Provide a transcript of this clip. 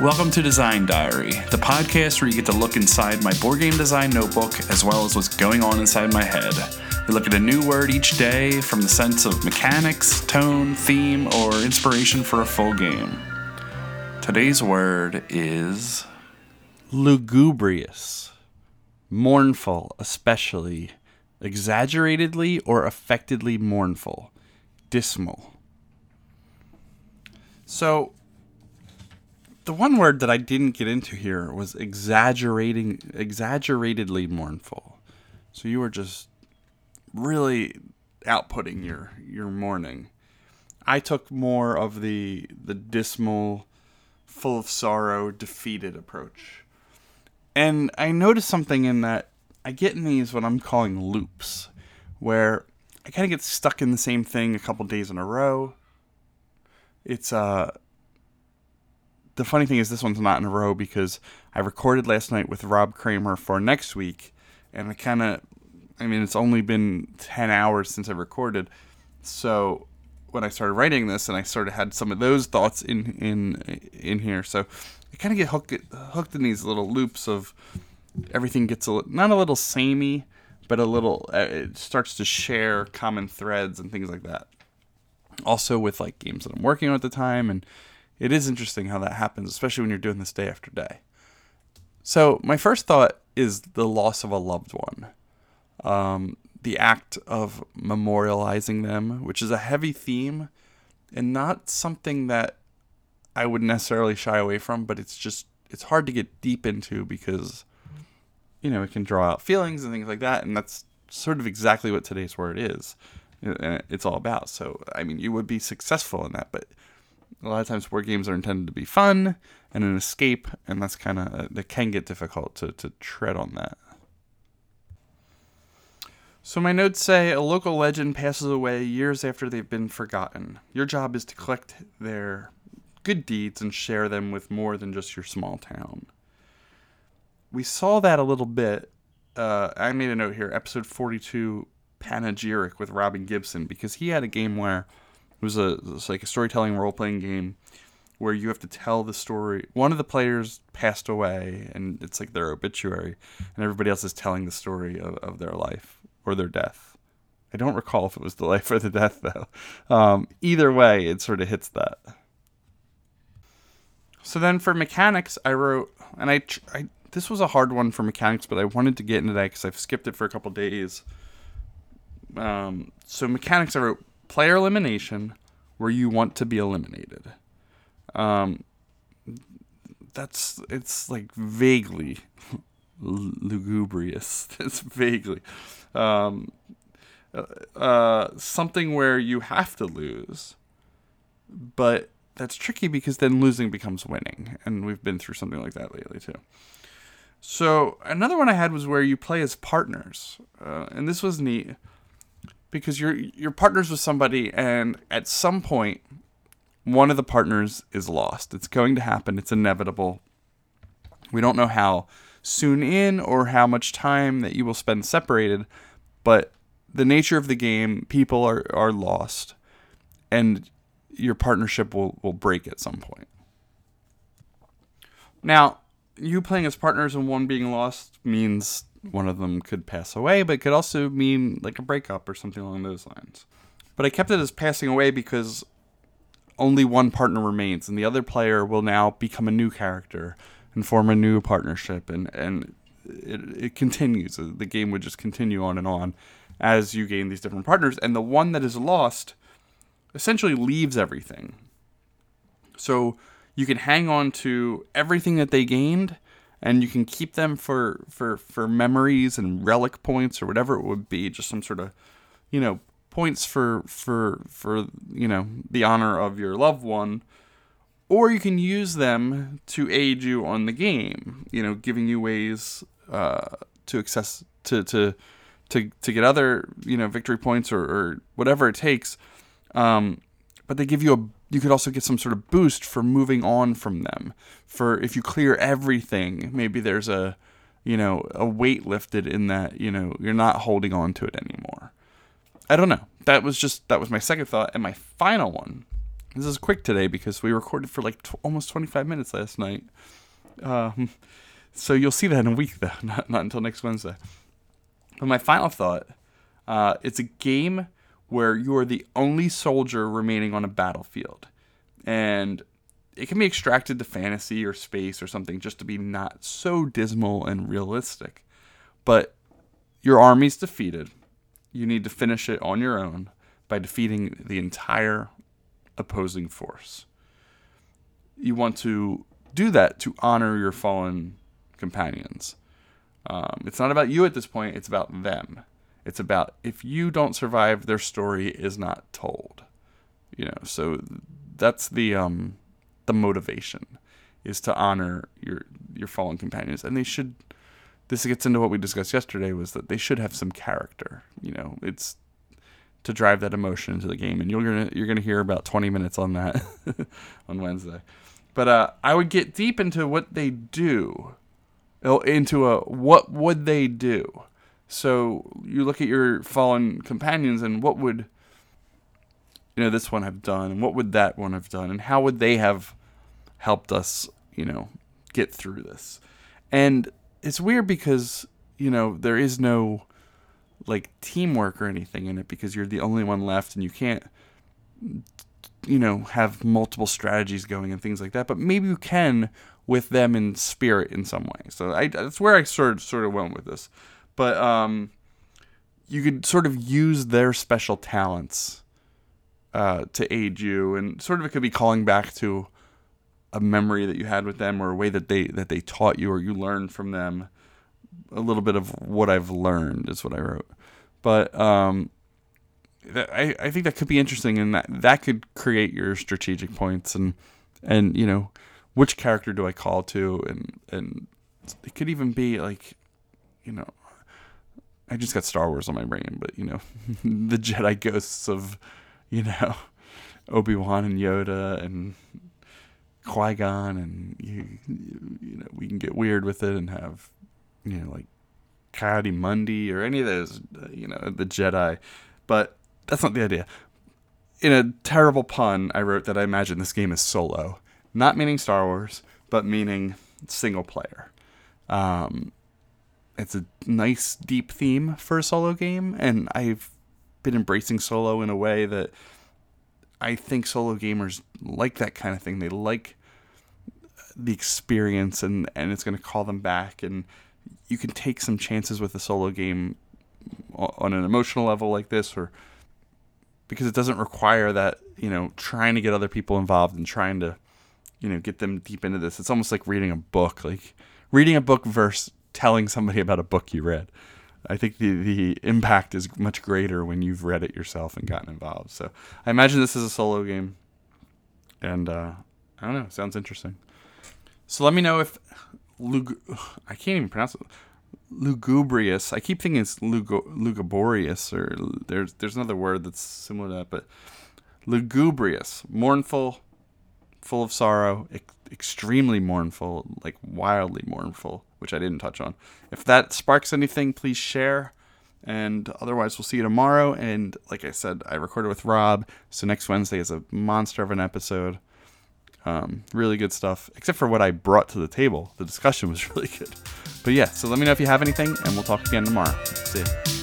Welcome to Design Diary, the podcast where you get to look inside my board game design notebook as well as what's going on inside my head. We look at a new word each day from the sense of mechanics, tone, theme, or inspiration for a full game. Today's word is lugubrious, mournful, especially, exaggeratedly or affectedly mournful, dismal. So, the one word that I didn't get into here was exaggerating, exaggeratedly mournful. So you were just really outputting your your mourning. I took more of the the dismal, full of sorrow, defeated approach. And I noticed something in that I get in these what I'm calling loops, where I kind of get stuck in the same thing a couple days in a row. It's uh the funny thing is this one's not in a row because I recorded last night with Rob Kramer for next week, and I kind of, I mean, it's only been ten hours since I recorded, so when I started writing this, and I sort of had some of those thoughts in in in here, so I kind of get hooked hooked in these little loops of everything gets a not a little samey, but a little uh, it starts to share common threads and things like that. Also with like games that I'm working on at the time and it is interesting how that happens, especially when you're doing this day after day. So, my first thought is the loss of a loved one. Um, the act of memorializing them, which is a heavy theme and not something that I would necessarily shy away from, but it's just it's hard to get deep into because you know, it can draw out feelings and things like that, and that's sort of exactly what today's word is. It's all about. So, I mean, you would be successful in that, but a lot of times board games are intended to be fun and an escape, and that's kind of that can get difficult to to tread on that. So my notes say a local legend passes away years after they've been forgotten. Your job is to collect their good deeds and share them with more than just your small town. We saw that a little bit. Uh, I made a note here, episode 42, Panegyric with Robin Gibson, because he had a game where it was a it was like a storytelling role playing game where you have to tell the story. One of the players passed away, and it's like their obituary, and everybody else is telling the story of, of their life or their death. I don't recall if it was the life or the death, though. Um, either way, it sort of hits that. So then for mechanics, I wrote, and I, I this was a hard one for mechanics, but I wanted to get into that because I've skipped it for a couple days. Um, so mechanics, I wrote player elimination where you want to be eliminated. Um, that's it's like vaguely lugubrious. It's vaguely um, uh, uh, something where you have to lose, but that's tricky because then losing becomes winning, and we've been through something like that lately too. So another one I had was where you play as partners, uh, and this was neat because you're you're partners with somebody and at some point one of the partners is lost. It's going to happen. It's inevitable. We don't know how soon in or how much time that you will spend separated, but the nature of the game, people are, are lost and your partnership will, will break at some point. Now, you playing as partners and one being lost means one of them could pass away, but it could also mean like a breakup or something along those lines. But I kept it as passing away because only one partner remains, and the other player will now become a new character and form a new partnership, and and it, it continues. The game would just continue on and on as you gain these different partners, and the one that is lost essentially leaves everything. So you can hang on to everything that they gained and you can keep them for for for memories and relic points or whatever it would be just some sort of you know points for for for you know the honor of your loved one. Or you can use them to aid you on the game you know giving you ways uh, to access to to to to get other you know victory points or, or whatever it takes. Um, but they give you a you could also get some sort of boost for moving on from them. For if you clear everything, maybe there's a you know a weight lifted in that you know you're not holding on to it anymore. I don't know. That was just that was my second thought, and my final one This is quick today because we recorded for like tw- almost 25 minutes last night. Um, so you'll see that in a week, though, not, not until next Wednesday. But my final thought uh, it's a game where you are the only soldier remaining on a battlefield. And it can be extracted to fantasy or space or something just to be not so dismal and realistic. But your army's defeated. You need to finish it on your own by defeating the entire opposing force. You want to do that to honor your fallen companions. Um, it's not about you at this point, it's about them. It's about if you don't survive, their story is not told. You know, so that's the um, the motivation is to honor your your fallen companions, and they should. This gets into what we discussed yesterday was that they should have some character. You know, it's to drive that emotion into the game, and you're gonna you're gonna hear about 20 minutes on that on Wednesday. But uh, I would get deep into what they do, oh, into a what would they do. So you look at your fallen companions, and what would you know this one have done, and what would that one have done, and how would they have helped us, you know, get through this? And it's weird because you know there is no like teamwork or anything in it because you're the only one left and you can't you know have multiple strategies going and things like that but maybe you can with them in spirit in some way so I, that's where i sort of, sort of went with this but um you could sort of use their special talents uh, to aid you. And sort of it could be calling back to a memory that you had with them or a way that they that they taught you or you learned from them. A little bit of what I've learned is what I wrote. But um, I I think that could be interesting, and that that could create your strategic points, and and you know which character do I call to, and and it could even be like, you know, I just got Star Wars on my brain, but you know, the Jedi ghosts of, you know, Obi Wan and Yoda and Qui Gon, and you, you know, we can get weird with it and have you know, like Ki-Adi-Mundi or any of those, uh, you know, the Jedi. But that's not the idea. In a terrible pun, I wrote that I imagine this game is solo, not meaning Star Wars, but meaning single player. Um, it's a nice, deep theme for a solo game, and I've been embracing solo in a way that I think solo gamers like that kind of thing. They like the experience, and and it's going to call them back and you can take some chances with a solo game on an emotional level like this or because it doesn't require that you know trying to get other people involved and trying to you know get them deep into this it's almost like reading a book like reading a book versus telling somebody about a book you read. I think the the impact is much greater when you've read it yourself and gotten involved. So i imagine this is a solo game. And uh, i don't know. Sounds interesting. So let me know if Lug- I can't even pronounce it. Lugubrious. I keep thinking it's Lugo- lugubrious, or there's there's another word that's similar to that, but lugubrious, mournful, full of sorrow, extremely mournful, like wildly mournful, which I didn't touch on. If that sparks anything, please share. And otherwise, we'll see you tomorrow. And like I said, I recorded with Rob, so next Wednesday is a monster of an episode. Um, really good stuff, except for what I brought to the table. The discussion was really good. But yeah, so let me know if you have anything, and we'll talk again tomorrow. See ya.